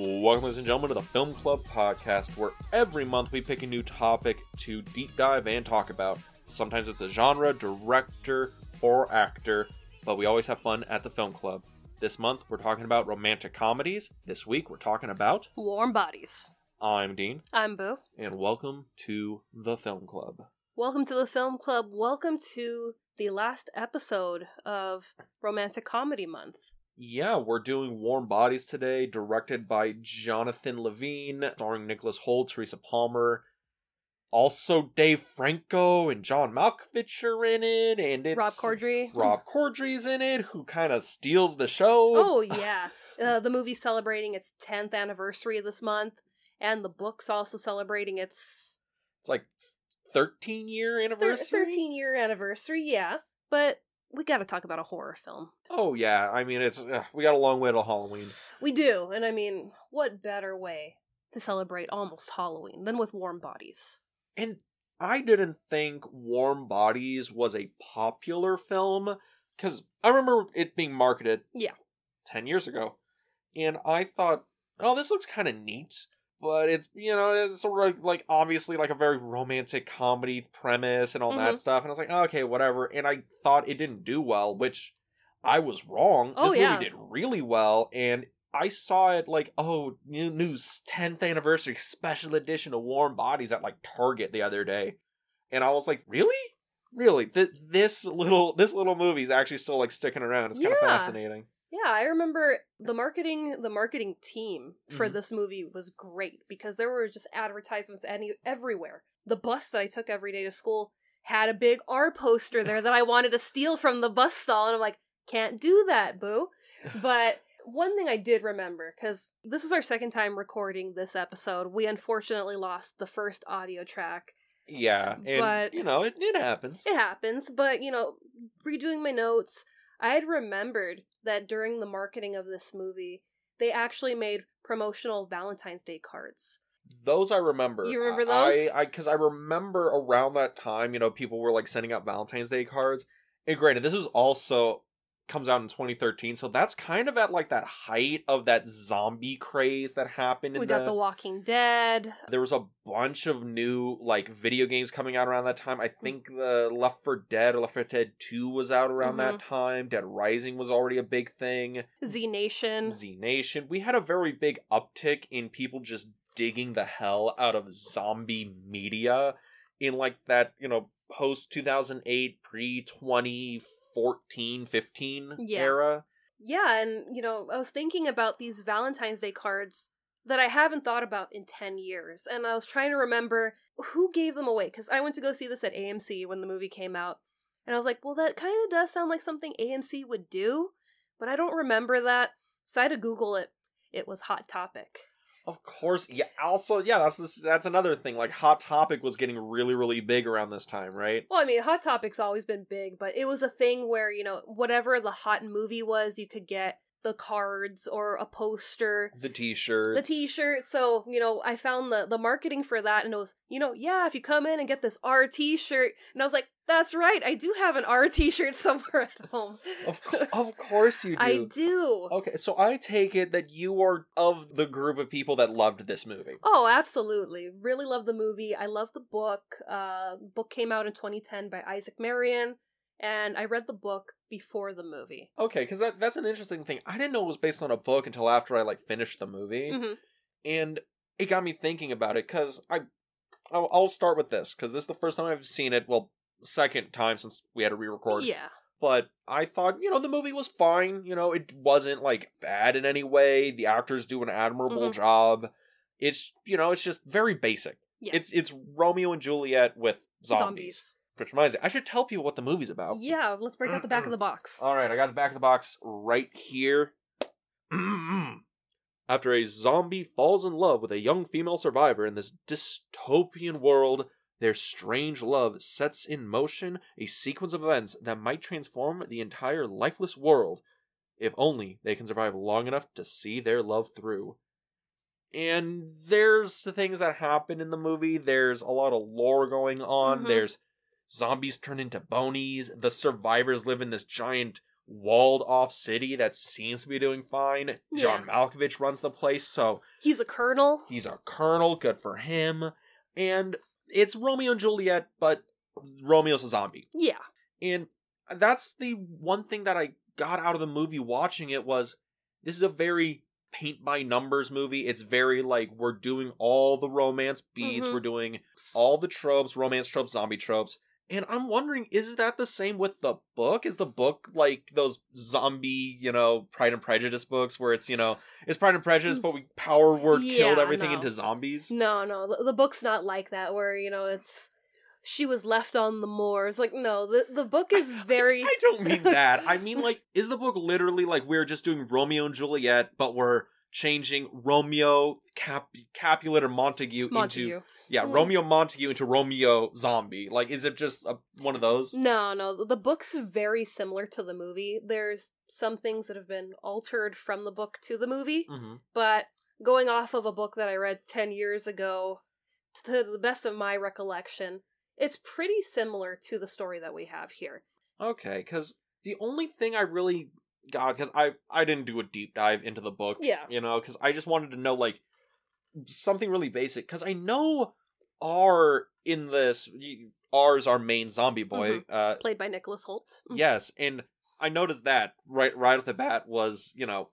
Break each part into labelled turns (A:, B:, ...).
A: Welcome, ladies and gentlemen, to the Film Club podcast, where every month we pick a new topic to deep dive and talk about. Sometimes it's a genre, director, or actor, but we always have fun at the Film Club. This month we're talking about romantic comedies. This week we're talking about.
B: Warm Bodies.
A: I'm Dean,
B: I'm Boo.
A: and welcome to the Film Club.
B: Welcome to the Film Club. Welcome to the last episode of Romantic Comedy Month.
A: Yeah, we're doing Warm Bodies today, directed by Jonathan Levine, starring Nicholas Hoult, Teresa Palmer. Also, Dave Franco and John Malkovich are in it, and it's
B: Rob Corddry.
A: Rob Corddry's in it, who kind of steals the show.
B: Oh, yeah. Uh, the movie's celebrating its 10th anniversary this month, and the book's also celebrating its
A: It's like 13 year
B: thir-
A: anniversary.
B: 13 year anniversary, yeah. But we gotta talk about a horror film.
A: Oh yeah, I mean it's uh, we got a long way to Halloween.
B: We do, and I mean, what better way to celebrate almost Halloween than with Warm Bodies?
A: And I didn't think Warm Bodies was a popular film because I remember it being marketed.
B: Yeah.
A: 10 years ago. And I thought, oh, this looks kind of neat. But it's, you know, it's sort of like obviously like a very romantic comedy premise and all
B: Mhm.
A: that stuff. And I was like, oh, okay, whatever. And I thought it didn't do well, which I was wrong.
B: Oh,
A: this
B: yeah.
A: movie did really well. And I saw it like, oh, new news 10th anniversary special edition of Warm Bodies at like Target the other day. And I was like, really? Really? Th- this little this little movie is actually still like sticking around. It's kind of
B: Yeah.
A: fascinating.
B: Yeah, I remember the marketing the marketing team for
A: Mhm.
B: this movie was great because there were just advertisements any everywhere. The bus that I took every day to school had a big R poster there that I wanted to steal from the bus stall and I'm like, can't do that, boo. But one thing I did remember cuz this is our second time recording this episode. We unfortunately lost the first audio track.
A: Yeah, and
B: But-
A: you know it, it happens.
B: It happens, but you know, redoing my notes, I had remembered that during the marketing of this movie, they actually made promotional Valentine's Day cards.
A: those I remember.
B: You remember those?
A: I because I, remember around that time, you know, people were like sending out Valentine's Day cards. And granted, this is also comes out in 2013, so that's kind of at like that height of that zombie craze that happened. In
B: We got The Walking Dead.
A: There was a bunch of new like video games coming out around that time. I
B: Mm.
A: think the Left 4 Dead or Left 4 Dead 2 was out around
B: Mm-hmm.
A: that time. Dead Rising was already a big thing.
B: Z Nation.
A: Z Nation. We had a very big uptick in people just digging the hell out of zombie media in like that, you know, post 2008, pre 2014, 15
B: Yeah.
A: era.
B: Yeah, and you know, I was thinking about these Valentine's Day cards that I haven't thought about in 10 years. And I was trying to remember who gave them away because I went to go see this at AMC when the movie came out. And I was like, well, that kind of does sound like something AMC would do, but I don't remember that. So I had to Google it. It was Hot Topic.
A: Of course, yeah. Also, yeah, that's this, that's another thing. Like, Hot Topic was getting really, really big around this time, right?
B: Well, I mean, Hot Topic's always been big, but it was a thing where, you know, whatever the hot movie was, you could get the cards or a poster
A: The t-shirt
B: the t-shirt so you know i found the the marketing for that and it was you know yeah if you come in and get this r t-shirt and i was like that's right i do have an r t-shirt somewhere at home
A: Of, co- of course you do.
B: i do
A: Okay, so I take it that you are of the group of people that loved this movie.
B: oh absolutely really love the movie i love the book uh book came out in 2010 by isaac marion and i read the book before the movie
A: Okay, because that that's an interesting thing. I didn't know it was based on a book until after I like finished the movie,
B: hmm
A: and it got me thinking about it. Because I, I'll, I'll start with this because this is the first time I've seen it. Well, second time since we had to re-record.
B: yeah
A: But I thought, you know, the movie was fine. You know, it wasn't like bad in any way. The actors do an admirable
B: Mhm.
A: job. It's you know, it's just very basic.
B: Yeah.
A: It's it's Romeo and Juliet with zombies.
B: zombies
A: Which reminds me, I should tell people what the movie's about.
B: yeah let's break out the back of the box
A: All right, I got the back of the box right here. After a zombie falls in love with a young female survivor in this dystopian world, their strange love sets in motion a sequence of events that might transform the entire lifeless world, if only they can survive long enough to see their love through. And there's the things that happen in the movie. There's a lot of lore going on.
B: Mhm.
A: There's zombies turn into bonies. The survivors live in this giant walled off city that seems to be doing fine. John Malkovich runs the place, so
B: He's a colonel.
A: he's a colonel, good for him. And it's Romeo and Juliet, but Romeo's a zombie.
B: Yeah.
A: And that's the one thing that I got out of the movie watching it was this is a very paint by numbers movie. It's very like we're doing all the romance beats,
B: Mhm.
A: we're doing all the tropes, romance tropes, zombie tropes. And I'm wondering, is that the same with the book? Is the book like those zombie, you know, Pride and Prejudice books where it's, you know, it's Pride and Prejudice, mm. but we power word killed everything
B: no.
A: into zombies?
B: No, no, the, the book's not like that. Where you know it's she was left on the moors. Like no, the the book is very.
A: I don't mean that. I mean like is the book literally like we're just doing Romeo and Juliet, but we're changing Romeo Cap- Capulet or Montague, into yeah
B: Mm.
A: Romeo Montague into Romeo Zombie. Like is it just a, one of those?
B: No, no, the book's very similar to the movie. There's some things that have been altered from the book to the movie,
A: hmm
B: but going off of a book that I read 10 years ago, to the best of my recollection, it's pretty similar to the story that we have here.
A: Okay, because the only thing I really got because I I didn't do a deep dive into the book.
B: Yeah.
A: you know, because I just wanted to know like something really basic. Because I know R in this y- R is our main zombie boy. Uh,
B: Played by Nicholas Hoult. Mm.
A: yes, and I noticed that right right off the bat was you know.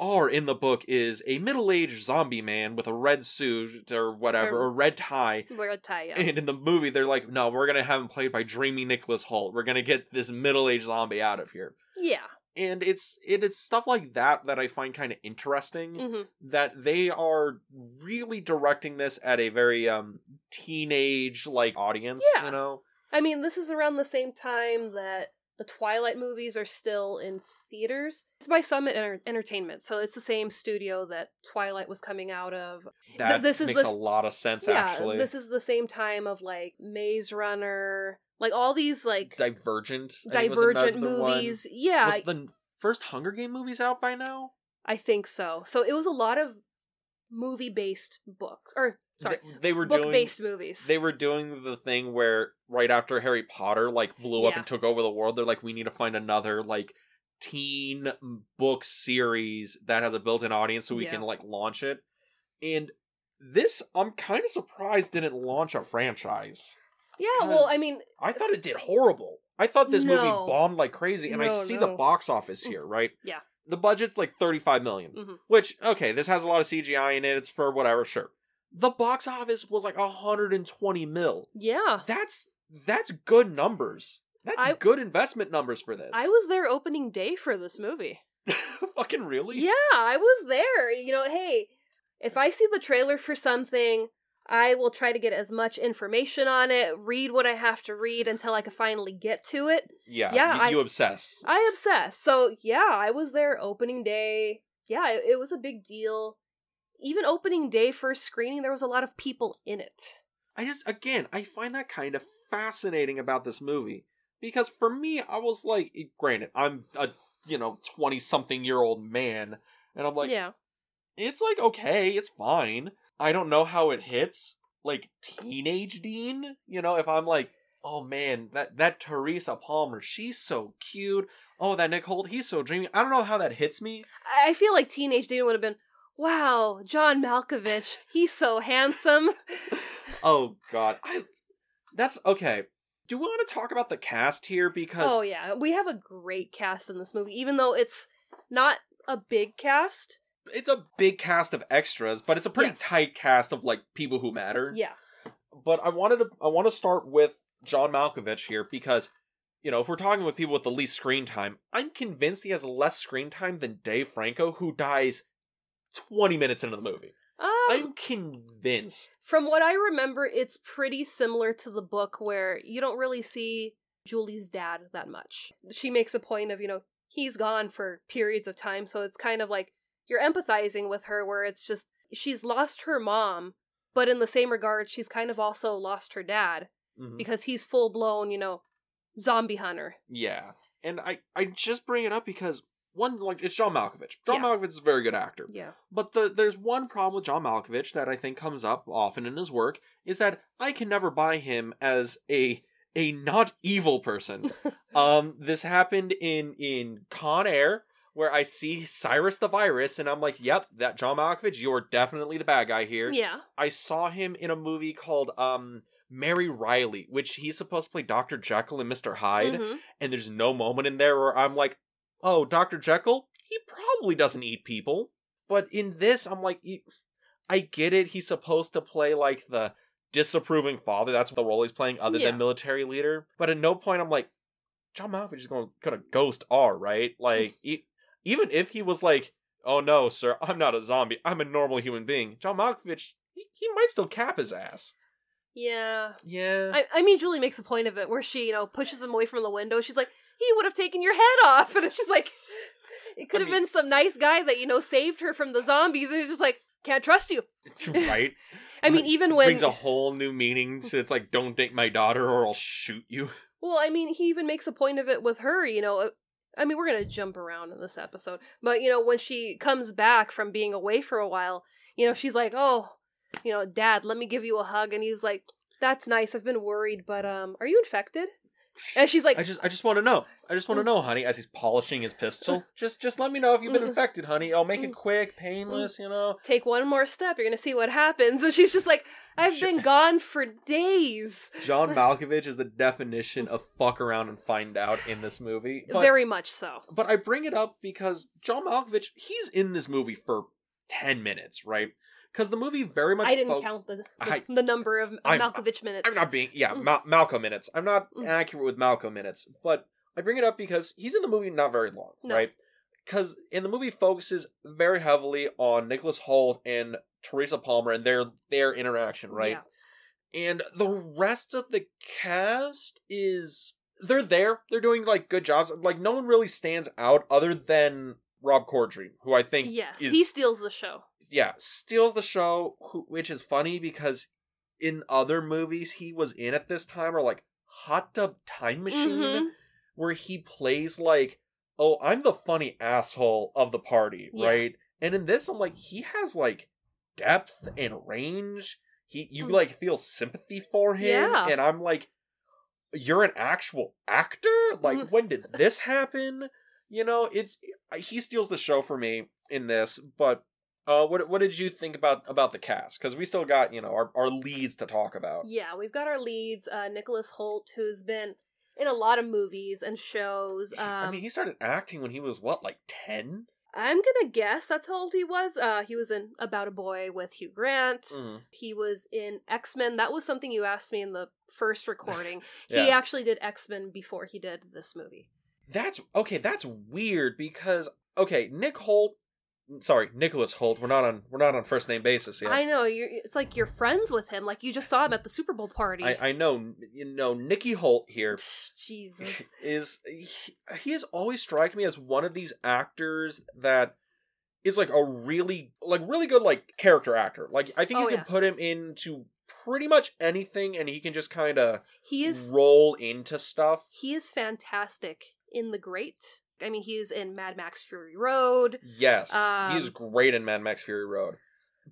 A: R in the book is a middle-aged zombie man with a red suit or whatever,
B: Or-
A: or red tie,
B: a tie, yeah.
A: and in the movie, they're like, no, we're gonna have him played by dreamy Nicholas Hoult. We're gonna get this middle-aged zombie out of here.
B: yeah.
A: And it's it is stuff like that that I find kind of interesting.
B: hmm
A: That they are really directing this at a very um teenage like audience.
B: Yeah.
A: You know.
B: I mean, this is around the same time that the Twilight movies are still in theaters. It's by Summit Enter- Entertainment, so it's the same studio that Twilight was coming out of.
A: That
B: this is
A: makes
B: the
A: a lot of sense.
B: yeah,
A: actually,
B: this is the same time of like Maze Runner, like all these like
A: Divergent. I think was
B: divergent
A: another one.
B: movies. Yeah,
A: Was the first Hunger Game movies out by now?
B: I think so. So it was a lot of movie based books, or sorry,
A: they, they were
B: book
A: doing
B: based movies.
A: they were doing the thing where right after Harry Potter like blew up
B: Yeah.
A: and took over the world, they're like, we need to find another like teen book series that has a built-in audience so we
B: Yeah.
A: can like launch it. And this, I'm kind of surprised didn't launch a franchise.
B: Yeah, well, I mean,
A: I thought it did horrible. I thought this movie
B: No.
A: bombed like crazy, and I
B: No,
A: see the
B: no.
A: box office here, right?
B: Yeah.
A: The budget's like 35 million,
B: Mhm.
A: which okay, this has a lot of CGI in it. It's for whatever, sure. The box office was like 120 mil
B: yeah.
A: that's that's good numbers. That's
B: I-
A: good investment numbers for this.
B: I was there opening day for this movie.
A: fucking really.
B: Yeah, I was there. You know, hey, if I see the trailer for something, I will try to get as much information on it, read what I have to read until I can finally get to it.
A: yeah.
B: Yeah,
A: you,
B: I-
A: you obsess.
B: I obsess. So, yeah, I was there opening day. Yeah, it, it was a big deal. Even opening day first screening, there was a lot of people in it.
A: I just again, I find that kind of fascinating about this movie because for me, I was like, eh, granted, I'm a you know twenty something year old man, and I'm like,
B: yeah.
A: it's like okay, it's fine. I don't know how it hits like teenage Dean. You know, if I'm like, oh man, that that Teresa Palmer, she's so cute. Oh, that Nick Hoult, he's so dreamy. I don't know how that hits me.
B: I feel like Teenage Dean would have been, wow, John Malkovich, he's so handsome.
A: Oh God, I. That's okay. Do we want to talk about the cast here because
B: Oh yeah, we have a great cast in this movie, even though it's not a big cast.
A: It's a big cast of extras, but it's a pretty
B: Yes.
A: tight cast of like people who matter.
B: Yeah,
A: But I wanted to I want to start with John Malkovich here because you know, if we're talking with people with the least screen time, I'm convinced he has less screen time than Dave Franco, who dies 20 minutes into the movie.
B: um,
A: I'm convinced.
B: from what I remember, it's pretty similar to the book where you don't really see Julie's dad that much. She makes a point of you know he's gone for periods of time, so it's kind of like you're empathizing with her, where it's just she's lost her mom, but in the same regard, she's kind of also lost her dad
A: Mhm.
B: because he's full blown, you know, zombie hunter.
A: Yeah. And I, I just bring it up because one, like it's John Malkovich. John
B: Yeah.
A: Malkovich is a very good actor.
B: Yeah.
A: But the, there's one problem with John Malkovich that I think comes up often in his work is that I can never buy him as a a not evil person. um, this happened in in Con Air, where I see Cyrus the Virus, and I'm like, "Yep, that John Malkovich, you're definitely the bad guy here."
B: Yeah.
A: I saw him in a movie called um Mary Reilly, which he's supposed to play Dr. Jekyll and Mr. Hyde,
B: Mhm.
A: and there's no moment in there where I'm like, "Oh, Dr. Jekyll, he probably doesn't eat people." But in this, I'm like, I get it. He's supposed to play like the disapproving father. That's what the role he's playing, other
B: Yeah.
A: than military leader. But at no point I'm like, John Malkovich is going gonna ghost R, right? Like, e- even if he was like, "Oh no, sir, I'm not a zombie. I'm a normal human being," John Malkovich, he, he might still cap his ass.
B: Yeah.
A: Yeah.
B: I, I mean, Julie makes a point of it where she, you know, pushes him away from the window. She's like, he would have taken your head off. And she's like, it could
A: I
B: have
A: mean-
B: been some nice guy that, you know, saved her from the zombies. And he's just like, can't trust you.
A: right.
B: I mean, even when.
A: brings a whole new meaning to it's like, don't date my daughter or I'll shoot you.
B: Well, I mean, he even makes a point of it with her, you know. I mean, we're going to jump around in this episode. But, you know, when she comes back from being away for a while, you know, she's like, oh, you know, dad, let me give you a hug. And he's like, that's nice. I've been worried, but, um, are you infected? And she's like,
A: I just I just want to know. I just want to know, honey, as he's polishing his pistol. just just let me know if you've been
B: Mm.
A: infected, honey. I'll make it
B: Mm.
A: quick, painless, you know.
B: take one more step. You're going to see what happens. And she's just like, I've been gone for days.
A: John Malkovich is the definition of fuck around and find out in this movie. But,
B: Very much so.
A: but I bring it up because John Malkovich, he's in this movie for 10 minutes, right? Because the movie very much
B: I didn't
A: fo-
B: count the, the,
A: I-
B: the number of
A: I'm-
B: Malkovich minutes.
A: I'm not being yeah,
B: Mm.
A: Ma- Malcolm minutes. I'm not
B: Mm.
A: accurate with Malcolm minutes, but I bring it up because he's in the movie not very long,
B: No.
A: right? Because in the movie focuses very heavily on Nicholas Hoult and Teresa Palmer and their their interaction, right?
B: Yeah.
A: And the rest of the cast is they're there. They're doing like good jobs. Like no one really stands out other than Rob Corddry, who I think
B: Yes,
A: is
B: he steals the show.
A: yeah, steals the show, who- which is funny because in other movies he was in at this time are like Hot Tub Time Machine,
B: Mhm.
A: Where he plays like, oh, I'm the funny asshole of the party,
B: Yeah.
A: right? And in this, I'm like, he has like depth and range. He, you
B: Mm.
A: like feel sympathy for him,
B: Yeah.
A: and I'm like, you're an actual actor. Like,
B: Mm.
A: when did this happen? You know, it's he steals the show for me in this, but uh, what what did you think about about the cast? Because we still got you know our, our leads to talk about.
B: Yeah, we've got our leads. Uh, Nicholas Hoult, who's been in a lot of movies and shows. Um,
A: I mean, he started acting when he was what, like ten?
B: I'm gonna guess that's how old he was. Uh, he was in About a Boy with Hugh Grant.
A: Mm.
B: He was in X Men. That was something you asked me in the first recording. He actually did X Men before he did this movie.
A: That's okay. That's weird because okay, Nick Hoult. Sorry, Nicholas Hoult. We're not on we're not on first name basis yet.
B: I know you're. It's like you're friends with him. Like you just saw him at the Super Bowl party.
A: I, I know you know Nicky Hoult here
B: Jesus.
A: is he, he has always struck me as one of these actors that is like a really like really good like character actor. Like I think
B: Oh,
A: you can
B: yeah.
A: put him into pretty much anything and he can just kind of
B: He is.
A: roll into stuff.
B: He is fantastic in The Great. I mean, he's in Mad Max Fury Road.
A: Yes,
B: Um,
A: great in Mad Max Fury Road.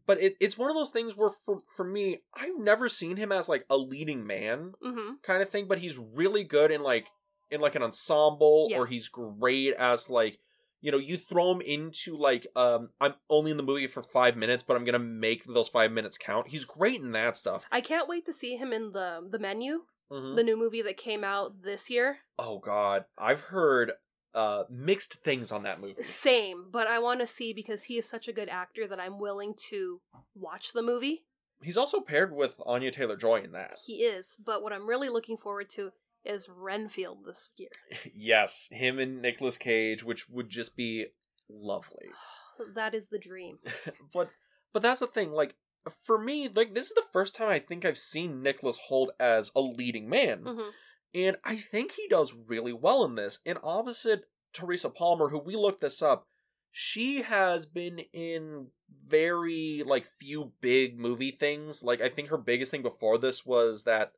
A: But it, it's one of those things where for for me, I've never seen him as like a leading man
B: hmm
A: kind of thing, but he's really good in like in like an ensemble
B: Yeah.
A: or he's great as like you know, you throw him into like um I'm only in the movie for 5 minutes, but I'm going to make those 5 minutes count. He's great in that stuff.
B: I can't wait to see him in the the menu,
A: Mhm.
B: the new movie that came out this year.
A: Oh god, I've heard uh mixed things on that movie.
B: Same, but I want to see because he is such a good actor that I'm willing to watch the movie.
A: He's also paired with Anya Taylor-Joy in that.
B: He is, but what I'm really looking forward to is Renfield this year.
A: yes, him and Nicolas Cage, which would just be lovely.
B: That is the dream.
A: but but that's the thing, like for me, like this is the first time I think I've seen Nicholas Hoult as a leading man.
B: hmm
A: And I think he does really well in this. And opposite Teresa Palmer, who we looked this up, she has been in very like few big movie things. Like I think her biggest thing before this was that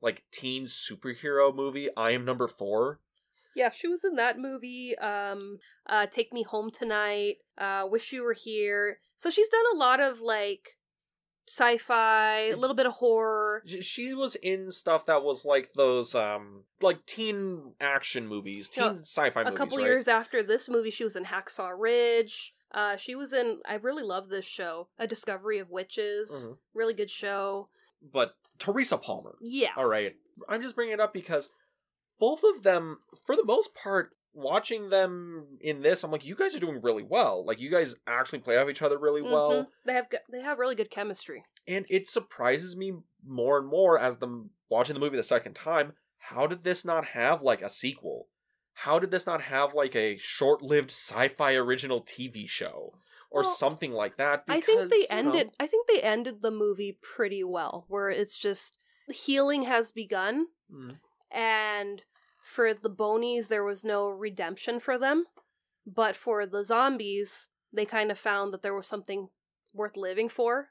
A: like teen superhero movie, I Am Number Four.
B: Yeah, she was in that movie. Um, uh, Take Me Home Tonight. Uh, Wish You Were Here. So she's done a lot of like sci-fi, a little bit of horror.
A: She was in stuff that was like those, um, like teen action movies, teen
B: Yeah,
A: sci-fi
B: a
A: movies,
B: couple
A: right?
B: years after this movie, she was in Hacksaw Ridge. Uh, she was in. I really love this show, A Discovery of Witches.
A: Mhm.
B: Really good show.
A: But Teresa Palmer.
B: Yeah.
A: All right. I'm just bringing it up because both of them, for the most part, watching them in this, I'm like, you guys are doing really well. Like, you guys actually play off each other really well.
B: Mhm. They have go- they have really good chemistry.
A: And it surprises me more and more as them watching the movie the second time. How did this not have like a sequel? How did this not have like a short-lived sci-fi original TV show or
B: Well,
A: something like that?
B: I think they
A: Because, you know,
B: ended. I think they ended the movie pretty well, where it's just healing has begun,
A: Mm.
B: and for the bonies there was no redemption for them, but for the zombies they kind of found that there was something worth living for,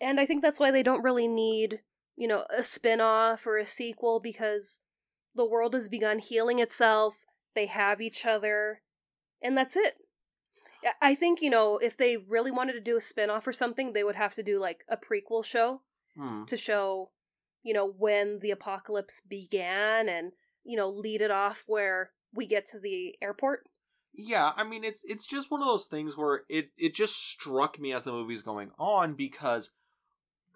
B: and I think that's why they don't really need you know a spin-off or a sequel because the world has begun healing itself. They have each other, and that's it. I think, you know, if they really wanted to do a spin off or something, they would have to do like a prequel show
A: Mm.
B: to show, you know, when the apocalypse began and, you know, lead it off where we get to the airport.
A: Yeah, I mean it's it's just one of those things where it it just struck me as the movie's going on because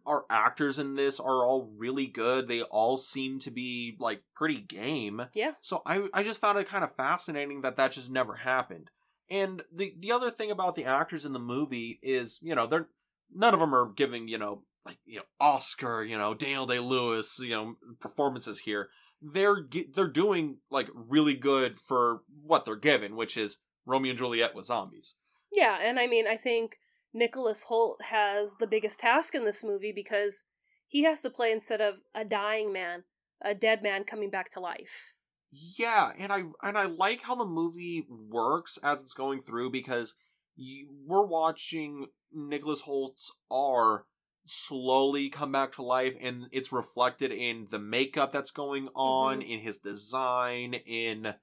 A: our actors in this are all really good. They all seem to be like pretty game.
B: Yeah.
A: So I I just found it kind of fascinating that that just never happened. And the the other thing about the actors in the movie is, you know, they're none of them are giving, you know, like, you know, Oscar, you know, Daniel Day-Lewis, you know, performances here. They're they're doing like really good for what they're given, which is Romeo and Juliet with zombies.
B: Yeah, and I mean, I think Nicholas Hoult has the biggest task in this movie because he has to play instead of a dying man, a dead man coming back to life.
A: Yeah, and I and I like how the movie works as it's going through because you, we're watching Nicholas Hoult's R slowly come back to life, and it's reflected in the makeup that's going on, mm-hmm. in his design, in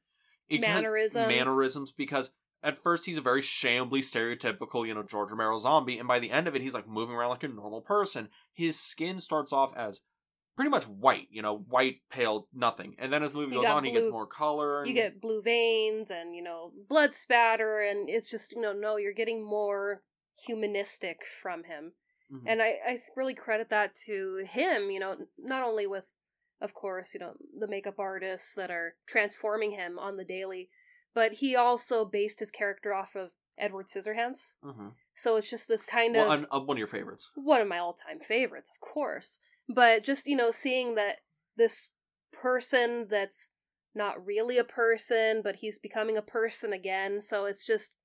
B: Mannerisms.
A: mannerisms. Because at first he's a very shambly, stereotypical, you know, George Romero zombie, and by the end of it, he's like moving around like a normal person. His skin starts off as pretty much white, you know, white, pale, nothing. And then as the movie
B: You
A: goes on, he gets more color. And,
B: You get blue veins and, you know, blood spatter, and it's just, you know, no, you're getting more humanistic from him.
A: Mhm.
B: And I, I really credit that to him, you know, not only with, of course, you know, the makeup artists that are transforming him on the daily, but he also based his character off of Edward Scissorhands.
A: Mhm.
B: So it's just this kind
A: well,
B: of
A: and, uh, one of your favorites.
B: one of my all-time favorites, of course. But just, you know, seeing that this person that's not really a person, but he's becoming a person again. So it's just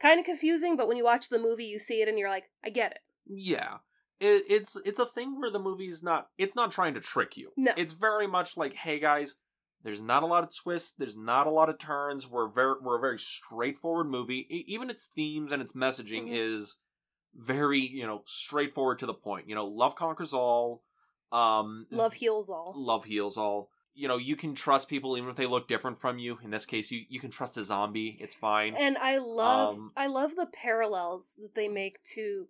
B: kind of confusing, but when you watch the movie, you see it and you're like, I get it.
A: Yeah. It, it's it's a thing where the movie's not it's not trying to trick you.
B: No.
A: It's very much like, hey guys, there's not a lot of twists, there's not a lot of turns. We're very we're a very straightforward movie. Even its themes and its messaging
B: Mhm.
A: is very, you know, straightforward to the point. You know, love conquers all. Um
B: Love heals all.
A: love heals all. You know, you can trust people even if they look different from you. In this case, you you can trust a zombie. It's fine.
B: And I love
A: Um,
B: I love the parallels that they make to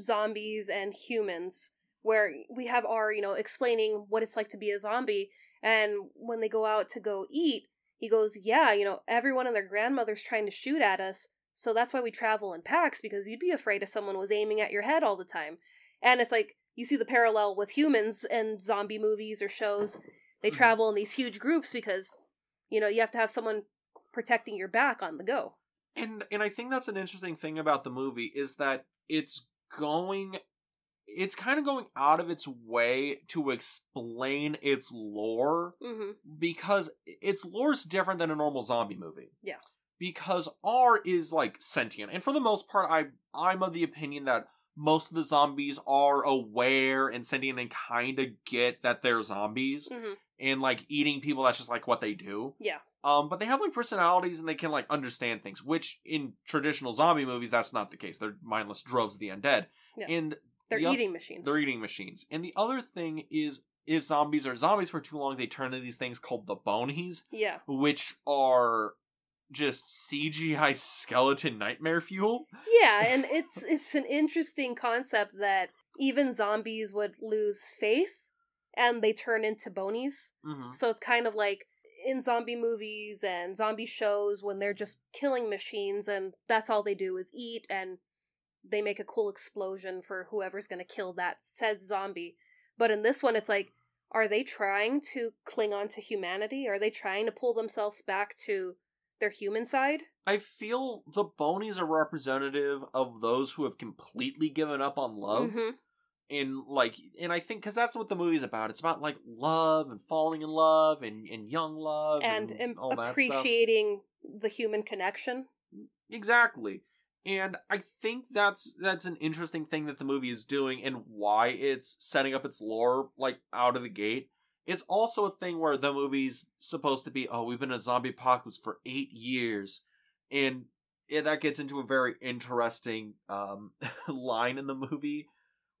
B: zombies and humans where we have our, you know, explaining what it's like to be a zombie and when they go out to go eat, he goes, "Yeah, you know, everyone and their grandmother's trying to shoot at us, so that's why we travel in packs because you'd be afraid if someone was aiming at your head all the time." And it's like you see the parallel with humans and zombie movies or shows. They
A: Mhm.
B: travel in these huge groups because you know, you have to have someone protecting your back on the go.
A: and and I think that's an interesting thing about the movie is that it's going it's kind of going out of its way to explain its lore
B: Mm-hmm.
A: because its lore is different than a normal zombie movie.
B: Yeah.
A: Because R is like sentient, and for the most part, I I'm of the opinion that most of the zombies are aware and sentient and kind of get that they're zombies
B: Mm-hmm.
A: and like eating people. That's just like what they do.
B: Yeah.
A: Um, but they have like personalities and they can like understand things, which in traditional zombie movies that's not the case. They're mindless droves of the undead,
B: Yeah.
A: and
B: They're
A: the
B: eating machines.
A: they're eating machines. And the other thing is, if zombies are zombies for too long, they turn into these things called the bonies,
B: Yeah.
A: which are just CGI skeleton nightmare fuel.
B: Yeah, and it's it's an interesting concept that even zombies would lose faith and they turn into bonies.
A: Mm-hmm.
B: So it's kind of like in zombie movies and zombie shows when they're just killing machines and that's all they do is eat and they make a cool explosion for whoever's going to kill that said zombie. But in this one, it's like, are they trying to cling on to humanity? Are they trying to pull themselves back to their human side?
A: I feel the bonies are representative of those who have completely given up on love.
B: Mhm.
A: In like and i think because that's what the movie's about it's about like love and falling in love and, and young love
B: And,
A: and,
B: em-
A: all that stuff.
B: appreciating the human connection.
A: exactly and i think that's that's an interesting thing that the movie is doing and why it's setting up its lore like out of the gate it's also a thing where the movie's supposed to be oh we've been in a zombie apocalypse for eight years and yeah, that gets into a very interesting um, line in the movie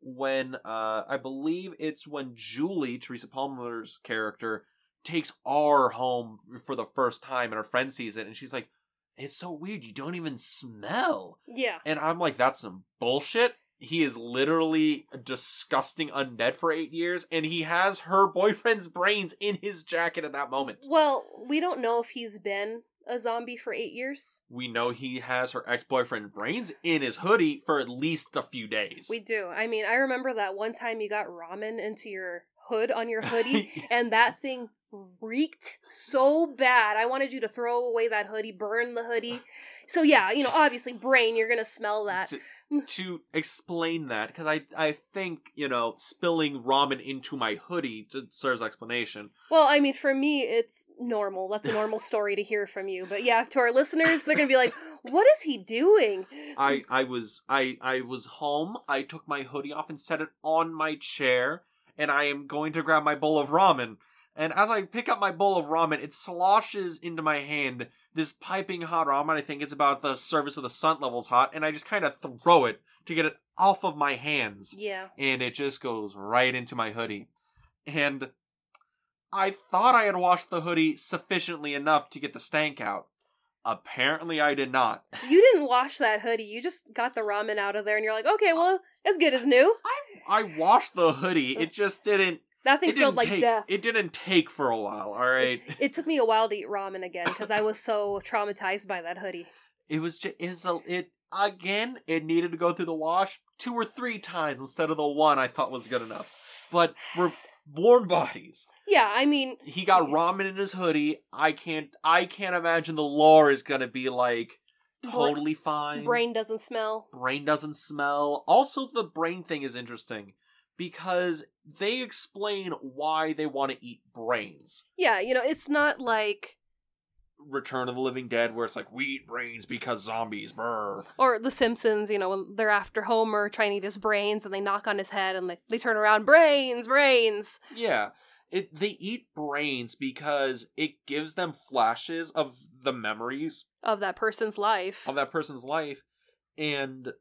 A: when uh, I believe it's when Julie, Teresa Palmer's character, takes R home for the first time and her friend sees it and she's like, It's so weird, you don't even smell.
B: Yeah.
A: And I'm like, That's some bullshit. He is literally a disgusting undead for eight years, and he has her boyfriend's brains in his jacket at that moment.
B: Well, we don't know if he's been a zombie for eight years.
A: We know he has her ex boyfriend brains in his hoodie for at least a few days.
B: We do. I mean, I remember that one time you got ramen into your hood on your hoodie, and that thing reeked so bad. I wanted you to throw away that hoodie, burn the hoodie. So yeah, you know, obviously brain, you're gonna smell that.
A: to, to explain that because I I think you know spilling ramen into my hoodie serves explanation.
B: Well, I mean, for me, it's normal. That's a normal story to hear from you. But yeah, to our listeners, they're gonna be like, "What is he doing?"
A: I I was I I was home. I took my hoodie off and set it on my chair, and I am going to grab my bowl of ramen. And as I pick up my bowl of ramen, it sloshes into my hand. This piping hot ramen. I think it's about the surface of the sun levels hot, and I just kind of throw it to get it off of my hands.
B: Yeah.
A: and it just goes right into my hoodie. And I thought I had washed the hoodie sufficiently enough to get the stank out. Apparently, I did not.
B: You didn't wash that hoodie. You just got the ramen out of there, and you're like, "Okay, well, as good as new."
A: I washed the hoodie. It just didn't.
B: That thing
A: It
B: smelled like
A: take.
B: death.
A: It didn't take for a while. All right.
B: It took me a while to eat ramen again because I was so traumatized by that hoodie.
A: It was just. It's a. It again. It needed to go through the wash two or three times instead of the one I thought was good enough. But we're born bodies.
B: Yeah, I mean,
A: he got ramen in his hoodie. I can't I can't imagine the lore is gonna be like totally fine.
B: brain doesn't smell.
A: brain doesn't smell. Also the brain thing is interesting because they explain why they want to eat brains.
B: Yeah, you know, it's not like
A: Return of the Living Dead where it's like we eat brains because zombies brr.
B: or The Simpsons, you know, when they're after Homer trying to eat his brains and they knock on his head and they, they turn around, brains, brains.
A: Yeah. It they eat brains because it gives them flashes of the memories
B: of that person's life.
A: of that person's life and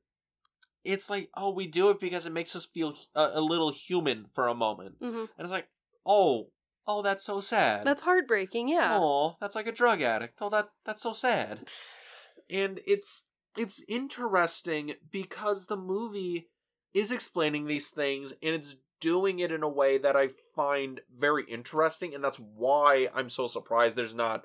A: it's like oh we do it because it makes us feel a, a little human for a moment.
B: Hmm
A: and it's like oh oh that's so sad.
B: That's heartbreaking, yeah.
A: oh that's like a drug addict. Oh that that's so sad. And it's it's interesting because the movie is explaining these things and it's doing it in a way that I find very interesting and that's why I'm so surprised there's not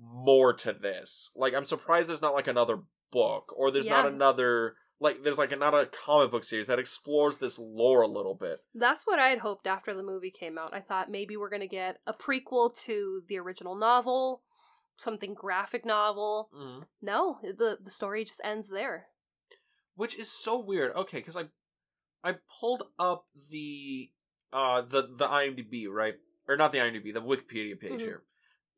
A: more to this. Like I'm surprised there's not like another book or there's not another like there's like not a comic book series that explores this lore a little bit.
B: That's what I had hoped after the movie came out. I thought maybe we're going to get a prequel to the original novel, something graphic novel.
A: Mm.
B: No, the the story just ends there.
A: Which is so weird. Okay, cuz I I pulled up the uh the the IMDb, right? Or not the IMDb, the Wikipedia page
B: Mhm.
A: here.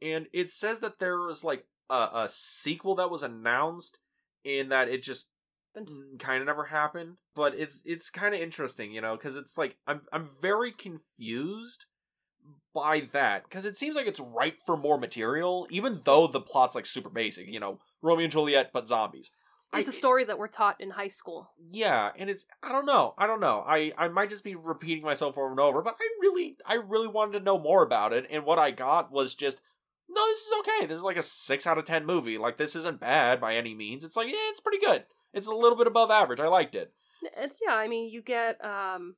A: And it says that there was like a, a sequel that was announced in that it just Mm, kind of never happened but it's it's kind of interesting you know because it's like i'm i'm very confused by that because it seems like it's ripe for more material even though the plot's like super basic you know romeo and juliet but zombies.
B: It's
A: a
B: a story that we're taught in high school.
A: yeah and it's i don't know i don't know i i might just be repeating myself over and over but i really i really wanted to know more about it and what i got was just no this is okay this is like a six out of ten movie like this isn't bad by any means it's like yeah it's pretty good it's a little bit above average i liked it
B: And yeah, I mean, you get um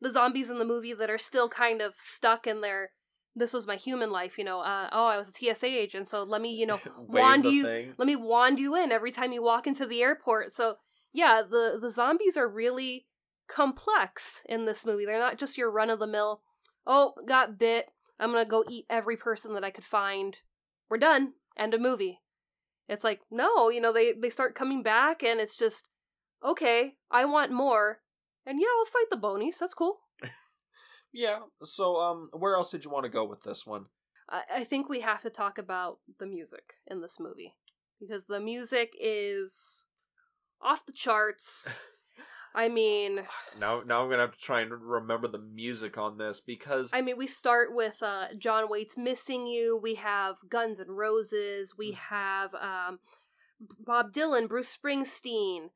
B: the zombies in the movie that are still kind of stuck in their this was my human life, you know. Uh, oh, I was a TSA agent, so let me, you know, wand you
A: thing.
B: let me wand you in every time you walk into the airport. So yeah, the the zombies are really complex in this movie. They're not just your run of the mill. Oh, got bit. I'm gonna go eat every person that I could find. We're done. End of movie. It's like no, you know they they start coming back, and it's just okay. I want more, and yeah, I'll fight the bonies. That's cool.
A: Yeah. So, um, where else did you want to go with this one?
B: I, I think we have to talk about the music in this movie because the music is off the charts. I mean,
A: Now, now I'm gonna have to try and remember the music on this because
B: I mean, we start with uh, John Waite's "Missing You." We have Guns and Roses. We
A: Mm.
B: have um, Bob Dylan, Bruce Springsteen.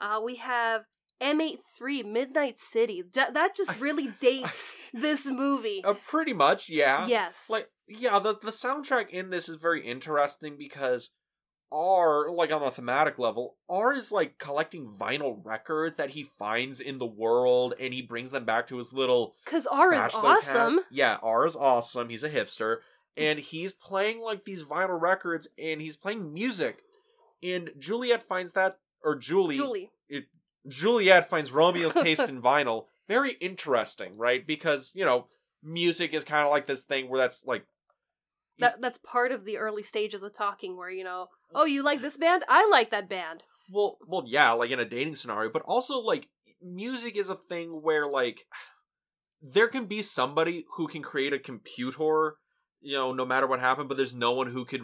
B: Uh, we have M83, Midnight City. That that just really dates this movie.
A: uh, pretty much, yeah.
B: yes,
A: Like, yeah, the the soundtrack in this is very interesting because R, like on a thematic level, R is like collecting vinyl records that he finds in the world, and he brings them back to his little
B: because R is awesome.
A: Yeah, R is awesome. He's a hipster, and he's playing like these vinyl records, and he's playing music. And Juliet finds that, or Julie,
B: Julie,
A: Juliet finds Romeo's taste in vinyl very interesting, right? Because you know, music is kind of like this thing where that's like,
B: that that's part of the early stages of talking, where you know, oh, you like this band? I like that band.
A: well, well, yeah, like in a dating scenario, but also like music is a thing where like there can be somebody who can create a computer, you know, no matter what happened, but there's no one who could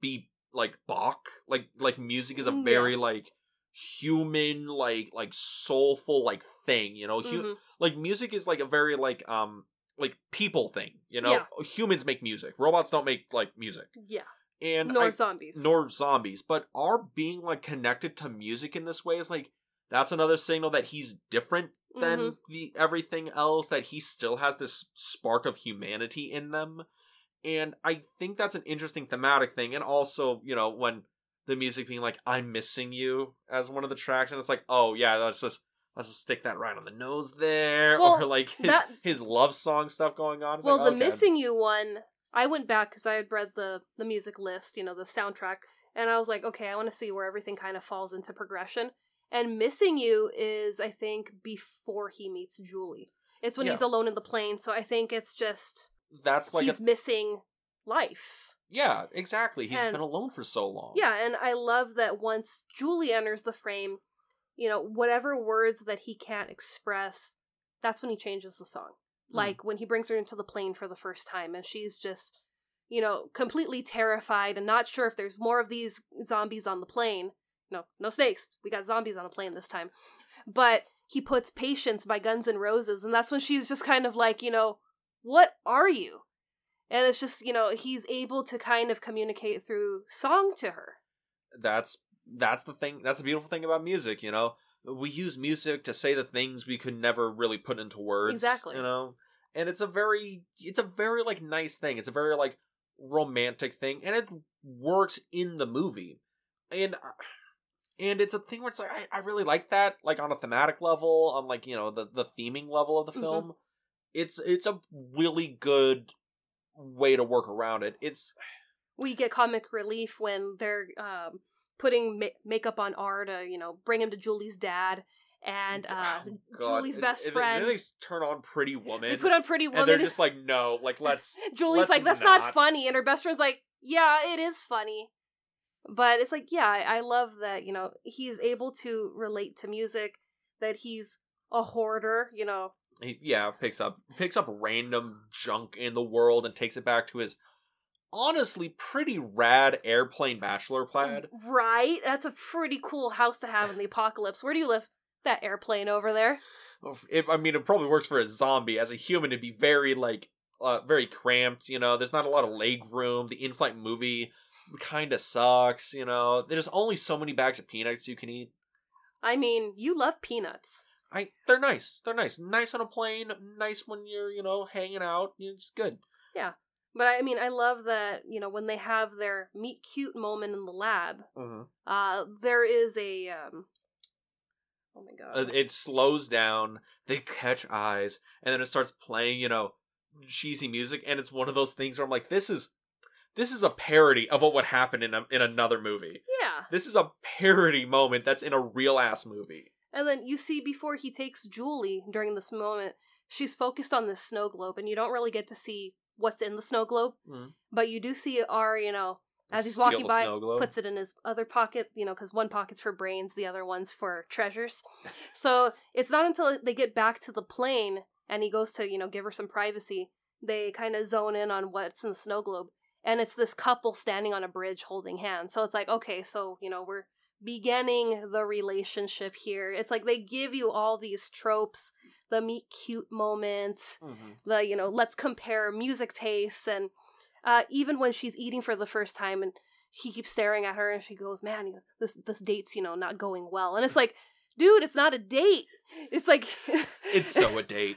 A: be like Bach. Like like music is a
B: Mm,
A: very like human, like like soulful like thing, you know. Hu-
B: Mhm.
A: like music is like a very like um like people thing, you know. Humans make music. Robots don't make like music.
B: Yeah,
A: And
B: nor
A: I-
B: zombies.
A: nor zombies. But our being like connected to music in this way is like that's another signal that he's different than
B: Mhm.
A: the everything else. That he still has this spark of humanity in them, and I think that's an interesting thematic thing. And also, you know, when the music being like "I'm missing you" as one of the tracks, and it's like, oh yeah, let's just let's just stick that right on the nose there,
B: Well,
A: or like his
B: that-
A: his love song stuff going on. It's
B: well,
A: like,
B: the
A: okay.
B: missing you one, I went back because I had read the the music list, you know, the soundtrack, and I was like, okay, I want to see where everything kind of falls into progression. And missing you is, I think, before he meets Julie. It's when
A: Yeah.
B: he's alone in the plane, so I think it's just
A: That's like
B: he's
A: a,
B: missing life.
A: yeah, exactly. He's
B: And-
A: been alone for so long.
B: Yeah, and I love that once Julie enters the frame, you know, whatever words that he can't express, that's when he changes the song.
A: Hmm.
B: Like when he brings her into the plane for the first time and she's just, you know, completely terrified and not sure if there's more of these zombies on the plane. No, no snakes. We got zombies on the plane this time. But he puts Patience by Guns N' Roses, and that's when she's just kind of like, you know, what are you? And it's just, you know, he's able to kind of communicate through song to her.
A: that's that's the thing that's the beautiful thing about music you know? We use music to say the things we could never really put into words
B: Exactly.
A: you know? And it's a very it's a very like nice thing. It's a very like romantic thing and it works in the movie. And uh, and it's a thing where it's like I, I really like that like on a thematic level on like you know the the theming level of the
B: Mhm.
A: film. It's it's a really good way to work around it. It's
B: we get comic relief when they're um, putting ma- makeup on R to, you know, bring him to Julie's dad and uh,
A: oh,
B: Julie's
A: And-
B: best
A: and
B: friend.
A: then they turn on pretty woman
B: they put on Pretty
A: and
B: Woman.
A: they're just like, no, like let's.
B: Julie's
A: let's
B: like, that's not.
A: not."
B: funny, and her best friend's like, yeah, it is funny. But it's like, yeah, I I love that. You know, he's able to relate to music. That he's a hoarder. You know,
A: He, yeah, picks up picks up random junk in the world and takes it back to his honestly pretty rad airplane bachelor plaid.
B: right? That's a pretty cool house to have in the apocalypse. Where do you live? That airplane over there.
A: It, I mean, it probably works for a zombie. As a human, it'd be very like uh, very cramped. You know, there's not a lot of leg room. The in-flight movie kind of sucks. You know, there's only so many bags of peanuts you can eat.
B: I mean, you love peanuts.
A: I they're nice. They're nice. Nice on a plane. Nice when you're you know hanging out. It's good.
B: But I mean, I love that, you know, when they have their meet cute moment in the lab,
A: Mm-hmm.
B: uh, there is a, um, Oh my god.
A: Uh, it slows down. They catch eyes, and then it starts playing, you know, cheesy music, and it's one of those things where I'm like, this is this is a parody of what would happen in a, in another movie.
B: yeah.
A: This is a parody moment that's in a real ass movie.
B: And then you see before he takes Julie during this moment, she's focused on this snow globe, and you don't really get to see what's in the snow globe,
A: Mhm.
B: but you do see R, you know, as he's walking by, puts it in his other pocket, you know, because one pocket's for brains, the other one's for treasures. So it's not until they get back to the plane and he goes to, you know, give her some privacy, they kind of zone in on what's in the snow globe. And it's this couple standing on a bridge holding hands. So it's like, okay, so, you know, we're beginning the relationship here. It's like they give you all these tropes, the meet cute moments,
A: Mhm.
B: the you know let's compare music tastes and uh, even when she's eating for the first time and he keeps staring at her and she goes man this this date's you know not going well and it's like dude it's not a date it's like
A: It's so a date.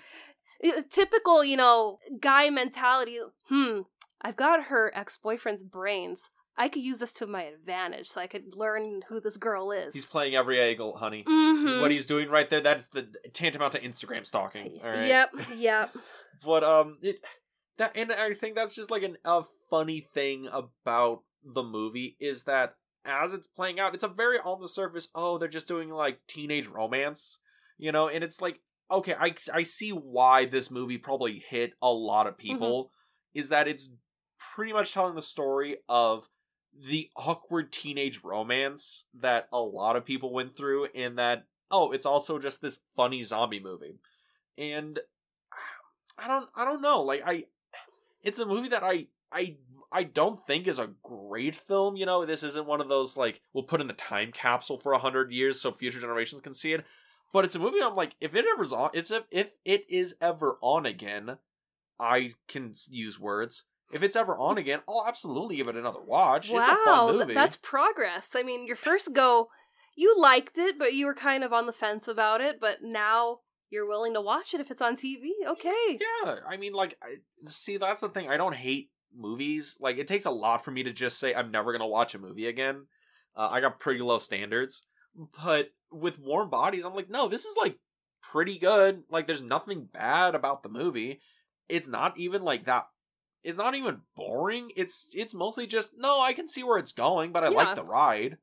B: typical you know guy mentality hmm i've got her ex-boyfriend's brains i could use this to my advantage so i could learn who this girl is
A: He's playing every angle, honey.
B: Mhm.
A: What he's doing right there, that's the tantamount to Instagram stalking. All right.
B: yep yep
A: But um, it that and I think that's just like an a funny thing about the movie is that as it's playing out, it's a very on the surface. Oh, they're just doing like teenage romance, you know, and it's like okay, I I see why this movie probably hit a lot of people. Is that it's pretty much telling the story of the awkward teenage romance that a lot of people went through, and that oh, it's also just this funny zombie movie, and I don't I don't know. Like I it's a movie that I I I don't think is a great film, you know. This isn't one of those like we'll put in the time capsule for a hundred years so future generations can see it. But it's a movie I'm like, if it ever's on it's if, if it is ever on again, I can use words. If it's ever on again, I'll absolutely give it another watch. it's a
B: Wow,
A: fun
B: th-
A: movie.
B: that's progress. I mean, your first go, you liked it, but you were kind of on the fence about it. But now you're willing to watch it if it's on TV. Okay.
A: Yeah, I mean, like, I, see, that's the thing. I don't hate movies. Like, it takes a lot for me to just say I'm never gonna watch a movie again. Uh, I got pretty low standards, but with Warm Bodies, I'm like, no, this is like pretty good. Like, there's nothing bad about the movie. It's not even like that. It's not even boring. It's it's mostly just no. I can see where it's going, but I
B: Yeah.
A: like the ride.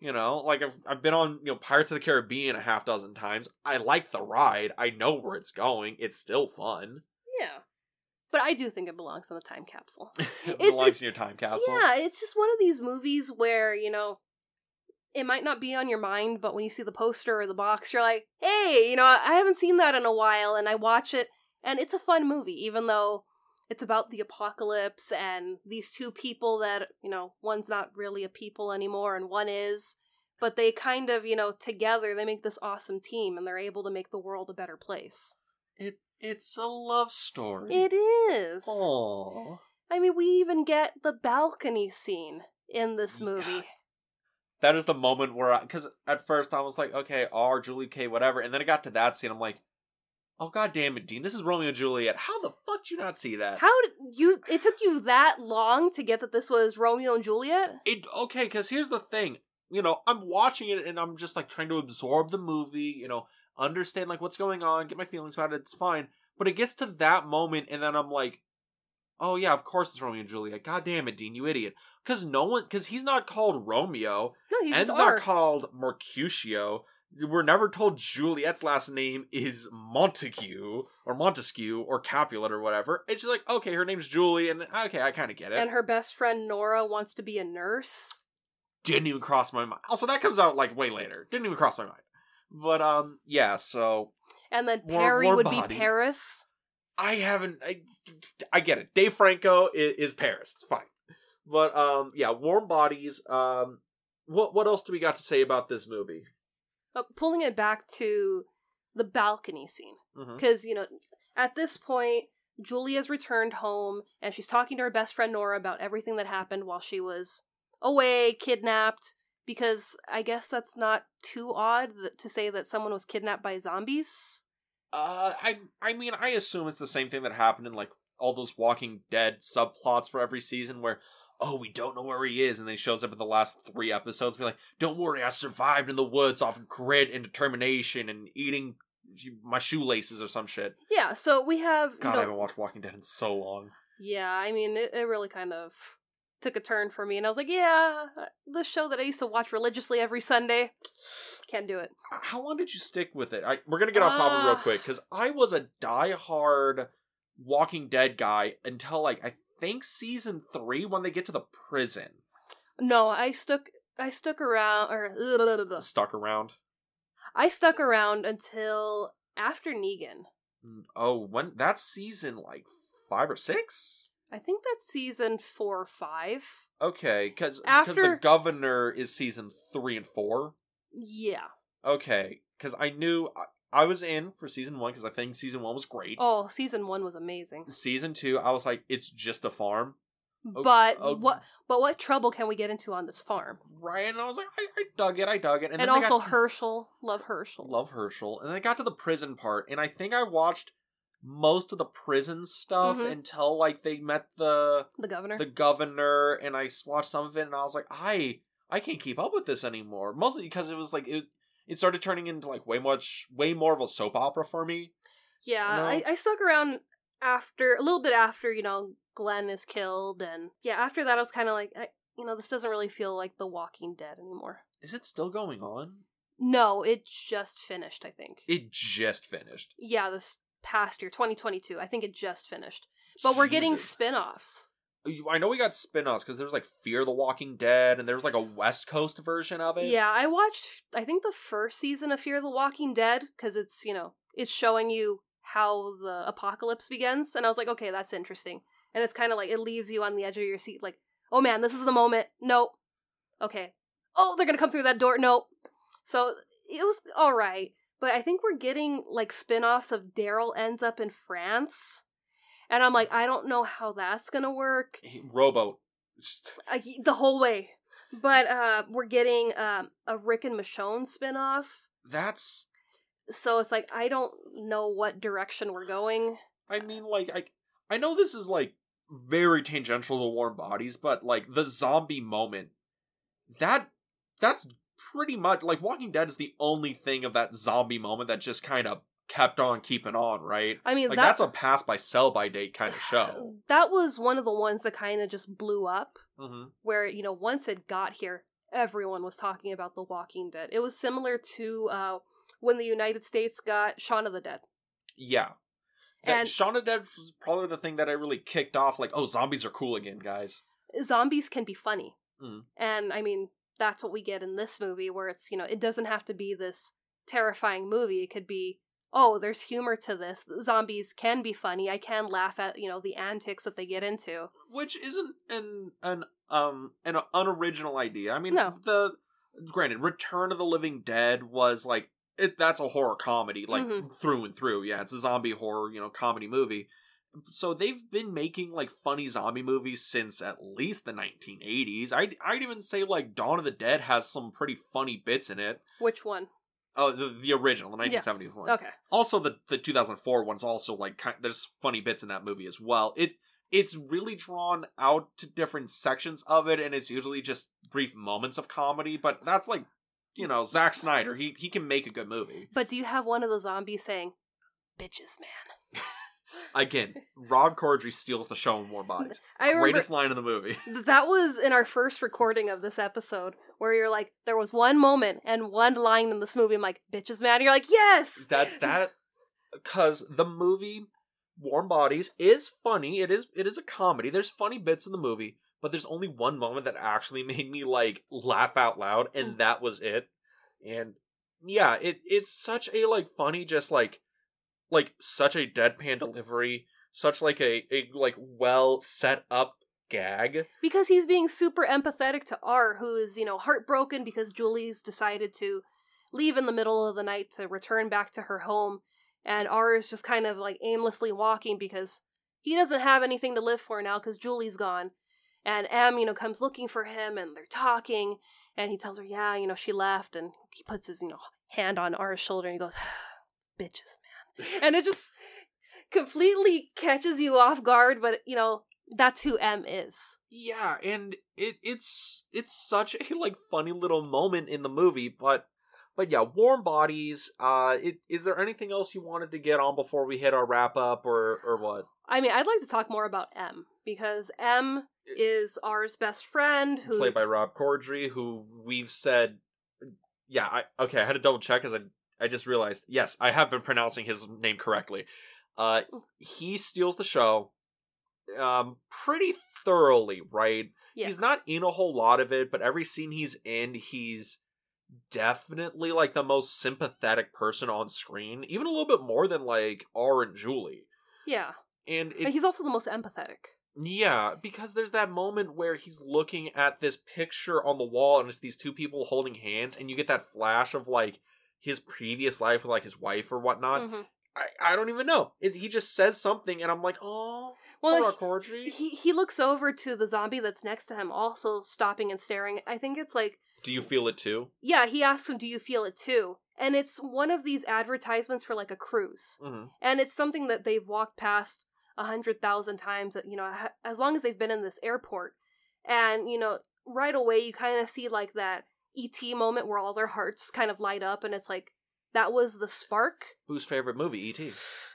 A: You know, like I've I've been on you know Pirates of the Caribbean a half dozen times. I like the ride. I know where it's going. It's still fun.
B: Yeah. But I do think it belongs in the time capsule.
A: it
B: It's-
A: belongs in your time capsule.
B: Yeah, it's just one of these movies where, you know, it might not be on your mind, but when you see the poster or the box, you're like, hey, you know, I haven't seen that in a while, and I watch it, and it's a fun movie, even though it's about the apocalypse and these two people that, you know, one's not really a people anymore and one is, but they kind of, you know, together they make this awesome team and they're able to make the world a better place.
A: It it's a love story.
B: It is.
A: Aww.
B: I mean, we even get the balcony scene in this movie.
A: That is the moment where I because at first I was like, okay, R, Julie K, whatever, and then it got to that scene. I'm like, oh god damn it, Dean, this is Romeo and Juliet. How the fuck did you not see that?
B: How did you? It took you that long to get that this was Romeo and Juliet.
A: it okay because here's the thing you know i'm watching it and i'm just like trying to absorb the movie you know understand like what's going on get my feelings about it it's fine but it gets to that moment and then i'm like oh yeah of course it's romeo and juliet god damn it dean you idiot because no one because he's not called romeo
B: No, he's
A: and not called mercutio we're never told juliet's last name is montague or montesquieu or capulet or whatever it's just like okay her name's julie and okay i kind of get it
B: and her best friend Nora wants to be a nurse.
A: didn't even cross my mind. Also, that comes out like way later. Didn't even cross my mind. But um, yeah. So
B: And then
A: More-
B: Perry
A: more
B: would
A: bodies.
B: be Paris.
A: I haven't. I, I get it. Dave Franco is, is Paris. It's fine. But um, yeah. Warm bodies. Um, what what else do we got to say about this movie?
B: Uh, pulling it back to the balcony scene. Because, you know, at this point, Julia's returned home and she's talking to her best friend Nora about everything that happened while she was away, kidnapped. Because I guess that's not too odd that, to say that someone was kidnapped by zombies.
A: Uh, I I mean, I assume it's the same thing that happened in like all those Walking Dead subplots for every season, where oh, we don't know where he is, and then he shows up in the last three episodes, be like, don't worry, I survived in the woods off grit and determination and eating my shoelaces or some shit.
B: Yeah, so we have.
A: God,
B: you know,
A: I haven't watched Walking Dead in so long.
B: Yeah, I mean, it, it really kind of took a turn for me, and I was like, yeah, the show that I used to watch religiously every Sunday, can't do it.
A: How long did you stick with it? I, we're gonna get off topic real
B: Uh.
A: quick because I was a diehard Walking Dead guy until like I think season three when they get to the prison.
B: No, I stuck. I stuck around, or
A: Stuck around.
B: I stuck around until after Negan.
A: Mm, Oh, when that's season like five or six.
B: I think that's season four or five.
A: Okay, because
B: after the
A: governor is season three and four.
B: Yeah.
A: Okay, because I knew I, was in for season one because I think season one was great.
B: Oh, season one was amazing.
A: Season two, I was like, it's just a farm,
B: but
A: oh.
B: what? But what trouble can we get into on this farm?
A: right? And I was like, I, I dug it, I dug it, and,
B: And, also
A: to-
B: Hershel, love Hershel.
A: love Herschel, and then I got to the prison part, and I think I watched most of the prison stuff
B: Mhm.
A: until like they met the
B: the governor.
A: the governor, and I watched some of it, and I was like, I I can't keep up with this anymore. Mostly because it was like it it started turning into like way much way more of a soap opera for me.
B: Yeah. I, I stuck around after a little bit after you know Glenn is killed, and yeah, after that I was kind of like, I, you know, this doesn't really feel like The Walking Dead anymore.
A: Is it still going on?
B: No, it just finished. I think.
A: It just finished.
B: Yeah, this past year, 2022. I think it just finished. But we're getting
A: Jesus.
B: spin-offs.
A: I know we got spin-offs because there's like Fear the Walking Dead and there's like a West Coast version of it.
B: Yeah, I watched. I think the first season of Fear the Walking Dead because it's you know it's showing you how the apocalypse begins, and I was like, okay, that's interesting. And it's kind of like it leaves you on the edge of your seat, like, oh man, this is the moment. Nope. Okay. Oh, they're gonna come through that door. Nope. So it was all right, but I think we're getting like spin-offs of Daryl ends up in France, and I'm like, I don't know how that's gonna work
A: Rowboat. Just-
B: uh, the whole way. But uh, we're getting um, a Rick and Michonne spin-off.
A: That's
B: So it's like I don't know what direction we're going.
A: I mean, like, I I know this is like very tangential to warm bodies, but like the zombie moment, that that's pretty much like Walking Dead is the only thing of that zombie moment that just kind of kept on keeping on, right?
B: I mean,
A: Like
B: that,
A: that's a pass by sell by date kind of show.
B: That was one of the ones that kind of just blew up.
A: hmm
B: Where you know, once it got here, everyone was talking about The Walking Dead. It was similar to uh, when the United States got Shaun of the Dead.
A: Yeah. That
B: And-
A: Shaun of the Dead was probably the thing that I really kicked off. Like, oh, zombies are cool again, guys.
B: Zombies can be funny,
A: Mm.
B: and I mean that's what we get in this movie, where it's you know it doesn't have to be this terrifying movie. It could be oh, there's humor to this. Zombies can be funny. I can laugh at you know the antics that they get into.
A: which isn't an an um an unoriginal idea. I mean,
B: No.
A: the granted, Return of the Living Dead was like it. That's a horror comedy, like
B: Mhm.
A: through and through. Yeah, it's a zombie horror, you know, comedy movie. So they've been making like funny zombie movies since at least the 1980s. I'd I'd even say like Dawn of the Dead has some pretty funny bits in it.
B: Which one?
A: Oh, the, the original, the 1970s one.
B: Okay.
A: Also, the the 2004 one's also like kind, there's funny bits in that movie as well. It it's really drawn out to different sections of it, and it's usually just brief moments of comedy. But that's like, you know, Zack Snyder. He he can make a good movie.
B: But do you have one of the zombies saying, "Bitches, man"?
A: Again, Rob Corddry steals the show in Warm Bodies.
B: I
A: Greatest line in the movie.
B: that was in our first recording of this episode where you're like, there was one moment and one line in this movie. I'm like, bitch "Bitches, man." You're like, "Yes."
A: that that because the movie Warm Bodies is funny. It is it is a comedy. There's funny bits in the movie, but there's only one moment that actually made me like laugh out loud, and
B: Mm.
A: that was it. And yeah, it it's such a like funny, just like like such a deadpan delivery, such like a a like well set up gag.
B: because he's being super empathetic to R, who is, you know, heartbroken because Julie's decided to leave in the middle of the night to return back to her home. And R is just kind of like aimlessly walking because he doesn't have anything to live for now because Julie's gone. And M, you know, comes looking for him and they're talking. And he tells her, yeah, you know, she left. And he puts his, you know, hand on R's shoulder and he goes, bitches, man. And it just completely catches you off guard, but, you know, that's who M is.
A: Yeah, and it it's it's such a like funny little moment in the movie, but but yeah, warm bodies. Uh, it, is there anything else you wanted to get on before we hit our wrap up, or or what?
B: I mean, I'd like to talk more about M because M is R's best friend, who
A: Played by Rob Corddry, who we've said, yeah, I okay. I had to double check because I I just realized, yes, I have been pronouncing his name correctly. Uh, he steals the show, um, pretty thoroughly, right?
B: Yeah.
A: He's not in a whole lot of it, but every scene he's in, he's definitely like the most sympathetic person on screen, even a little bit more than like R and Julie.
B: yeah,
A: And
B: but
A: it,
B: he's also the most empathetic.
A: yeah, because there's that moment where he's looking at this picture on the wall and it's these two people holding hands, and you get that flash of like his previous life with like his wife or whatnot.
B: Mhm.
A: I, I don't even know. It, he just says something, and I'm like, oh,
B: Well,
A: Corddry.
B: he he looks over to the zombie that's next to him, also stopping and staring. I think it's like
A: Do you feel it too?
B: yeah, he asks him, "Do you feel it too?" And it's one of these advertisements for like a cruise,
A: Mm-hmm.
B: and it's something that they've walked past a hundred thousand times. You know, as long as they've been in this airport, and you know, right away you kind of see like that ET moment where all their hearts kind of light up, and it's like that was the spark.
A: Whose favorite movie? E.T.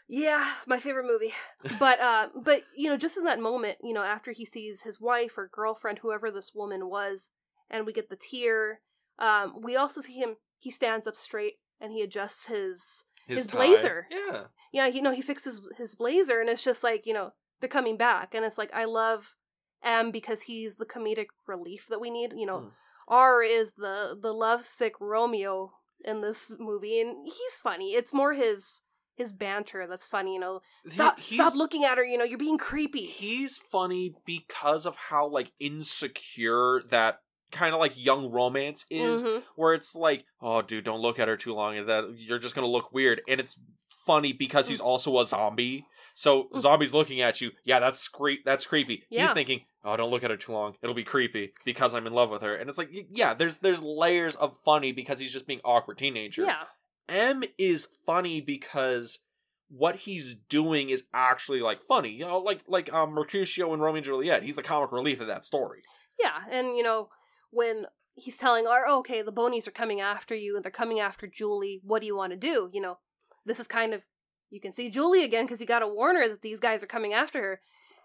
B: Yeah, my favorite movie. But uh but you know, just in that moment, you know, after he sees his wife or girlfriend, whoever this woman was, and we get the tear, um, we also see him he stands up straight and he adjusts his His
A: tie.
B: blazer.
A: Yeah.
B: yeah, you know, he fixes his blazer and it's just like, you know, they're coming back and it's like I love M because he's the comedic relief that we need. You know,
A: Hmm.
B: R is the the lovesick Romeo in this movie and he's funny. It's more his his banter that's funny, you know. Stop
A: He-
B: stop looking at her, you know, you're being creepy.
A: He's funny because of how like insecure that kind of like young romance is,
B: Mhm.
A: where it's like, oh, dude, don't look at her too long, and that you're just gonna look weird. And it's funny because he's also a zombie. So
B: Mm.
A: zombies looking at you, yeah, that's cre- that's creepy.
B: Yeah.
A: He's thinking, oh, don't look at her too long; it'll be creepy because I'm in love with her. And it's like, yeah, there's there's layers of funny because he's just being awkward teenager.
B: Yeah.
A: M is funny because what he's doing is actually like funny. You know, like like um Mercutio and Romeo and Juliet. He's the comic relief of that story.
B: Yeah, and you know, when he's telling her, oh, okay, the bonies are coming after you and they're coming after Julie, what do you want to do? You know, this is kind of, you can see Julie again because he got a warn her that these guys are coming after her.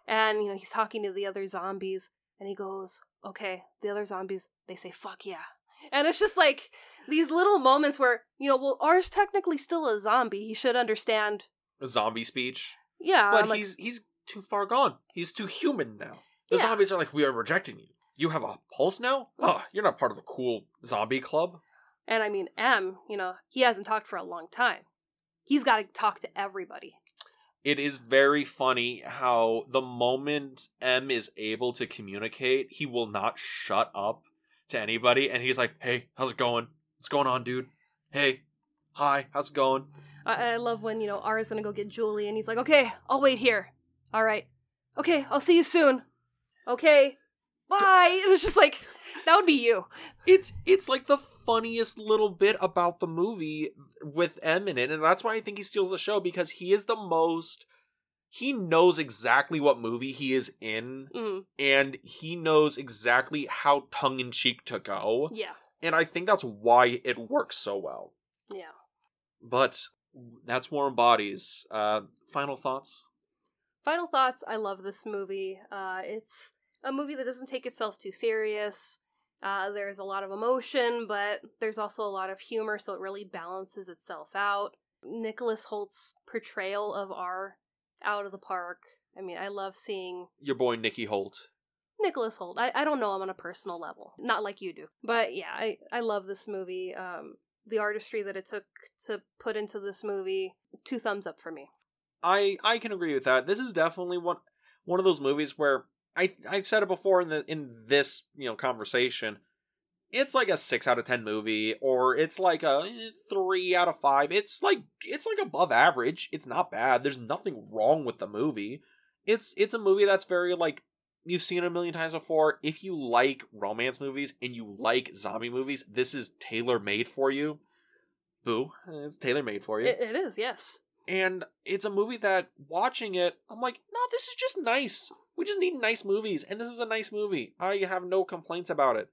B: And, you know, he's talking to the other zombies and he goes, okay, the other zombies, they say, fuck yeah. And it's just like these little moments where, you know, well, R's technically still a zombie. He should understand.
A: A zombie speech.
B: Yeah,
A: But
B: I'm like,
A: he's he's too far gone. He's too human now. The
B: Yeah.
A: zombies are like, we are rejecting you. You have a pulse now? Oh, you're not part of the cool zombie club.
B: and I mean, M, you know, he hasn't talked for a long time. He's got to talk to everybody.
A: It is very funny how the moment M is able to communicate, he will not shut up to anybody. And he's like, hey, how's it going? What's going on, dude? Hey, hi, how's it going?
B: I, I love when, you know, R's gonna go get Julie and he's like, okay, I'll wait here. All right. Okay, I'll see you soon. Okay. Bye. It was just like, that would be you.
A: It's it's like the funniest little bit about the movie with M in it, and that's why I think he steals the show because he is the most he knows exactly what movie he is in
B: Mm,
A: and he knows exactly how tongue in cheek to go.
B: yeah.
A: And I think that's why it works so well.
B: Yeah.
A: But that's Warm Bodies. Uh final thoughts?
B: Final thoughts. I love this movie. Uh, it's a movie that doesn't take itself too serious. Uh, there's a lot of emotion, but there's also a lot of humor, so it really balances itself out. Nicholas Hoult's portrayal of R out of the park. I mean, I love seeing
A: Your boy Nicky Hoult.
B: Nicholas Hoult. I, I don't know him on a personal level, not like you do, but yeah, I I love this movie. Um, the artistry that it took to put into this movie, two thumbs up for me.
A: I I can agree with that. This is definitely one one of those movies where I I've said it before in the in this you know conversation. It's like a six out of ten movie, or it's like a eh, three out of five. It's like it's like above average. It's not bad. There's nothing wrong with the movie. It's it's a movie that's very like you've seen it a million times before. If you like romance movies and you like zombie movies, this is tailor made for you. Boo! It's tailor made for you
B: It, it is, yes.
A: and it's a movie that watching it i'm like no this is just nice We just need nice movies, and this is a nice movie. I have no complaints about it.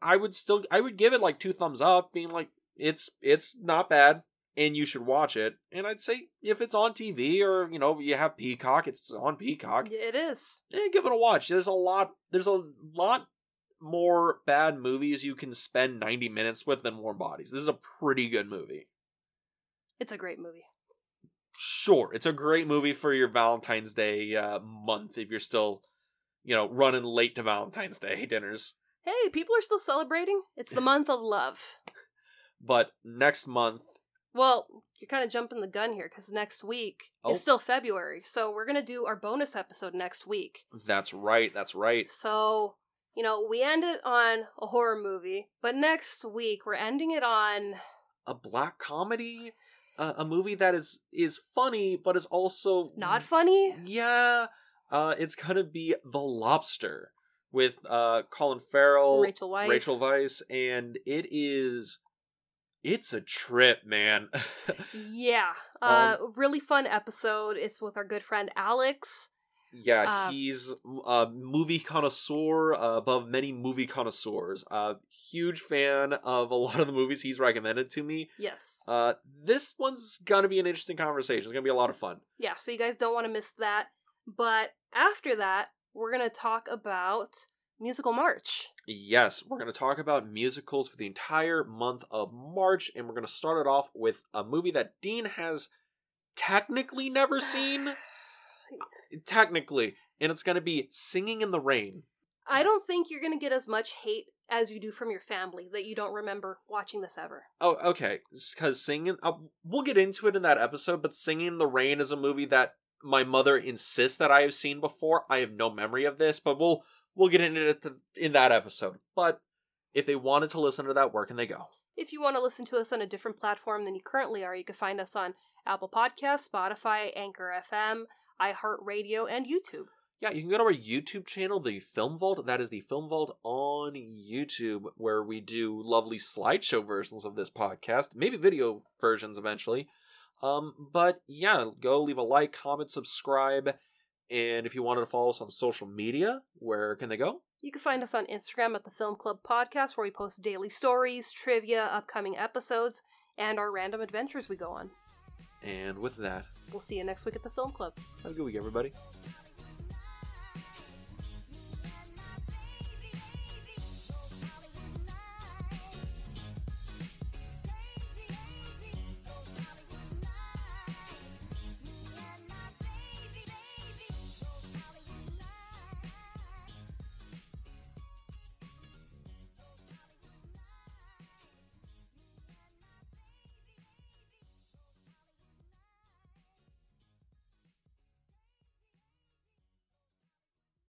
A: I would still I would give it like two thumbs up, being like it's it's not bad and you should watch it. And I'd say if it's on TV or you know you have Peacock, it's on Peacock.
B: It is.
A: Eh, give it a watch. There's a lot. There's a lot more bad movies you can spend 90 minutes with than Warm Bodies. This is a pretty good movie.
B: It's a great movie.
A: Sure, it's a great movie for your Valentine's Day uh, month if you're still, you know, running late to Valentine's Day dinners.
B: Hey, people are still celebrating. It's the month of love.
A: But next month,
B: Well, you're kind of jumping the gun here because next week
A: Oh.
B: is still February. So we're going to do our bonus episode next week.
A: that's right, that's right.
B: So, you know, we end it on a horror movie, but next week we're ending it on.
A: A black comedy, uh, a movie that is is funny but is also
B: Not funny?
A: Yeah, uh, it's gonna be The Lobster with uh Colin Farrell,
B: Rachel Weisz.
A: Rachel Weisz, and it is, it's a trip, man.
B: Yeah.
A: Um,
B: Uh, really fun episode. It's with our good friend Alex.
A: Yeah,
B: Uh,
A: he's a movie connoisseur uh, above many movie connoisseurs. Uh, huge fan of a lot of the movies he's recommended to me.
B: Yes.
A: Uh, this one's gonna be an interesting conversation. It's gonna be a lot of fun.
B: Yeah, so you guys don't want to miss that. But after that, we're going to talk about Musical March.
A: Yes, we're going to talk about musicals for the entire month of March, and we're going to start it off with a movie that Dean has technically never seen. technically, and it's going to be Singing in the Rain.
B: I don't think you're going to get as much hate as you do from your family that you don't remember watching this ever.
A: Oh, okay. Because singing, uh, we'll get into it in that episode. But Singing in the Rain is a movie that my mother insists that I have seen before. I have no memory of this, but we'll we'll get into it in that episode. But if they wanted to listen to that, where can they go?
B: If you want to listen to us on a different platform than you currently are, you can find us on Apple Podcasts, Spotify, Anchor FM, iHeartRadio, and YouTube.
A: Yeah, you can go to our YouTube channel, the Film Vault. That is the Film Vault on YouTube, where we do lovely slideshow versions of this podcast, maybe video versions eventually. Um, but yeah, go leave a like, comment, subscribe, and if you wanted to follow us on social media, where can they go?
B: You can find us on Instagram at the Film Club Podcast, where we post daily stories, trivia, upcoming episodes, and our random adventures we go on.
A: And with that,
B: We'll see you next week at the Film Club.
A: have a good week, everybody.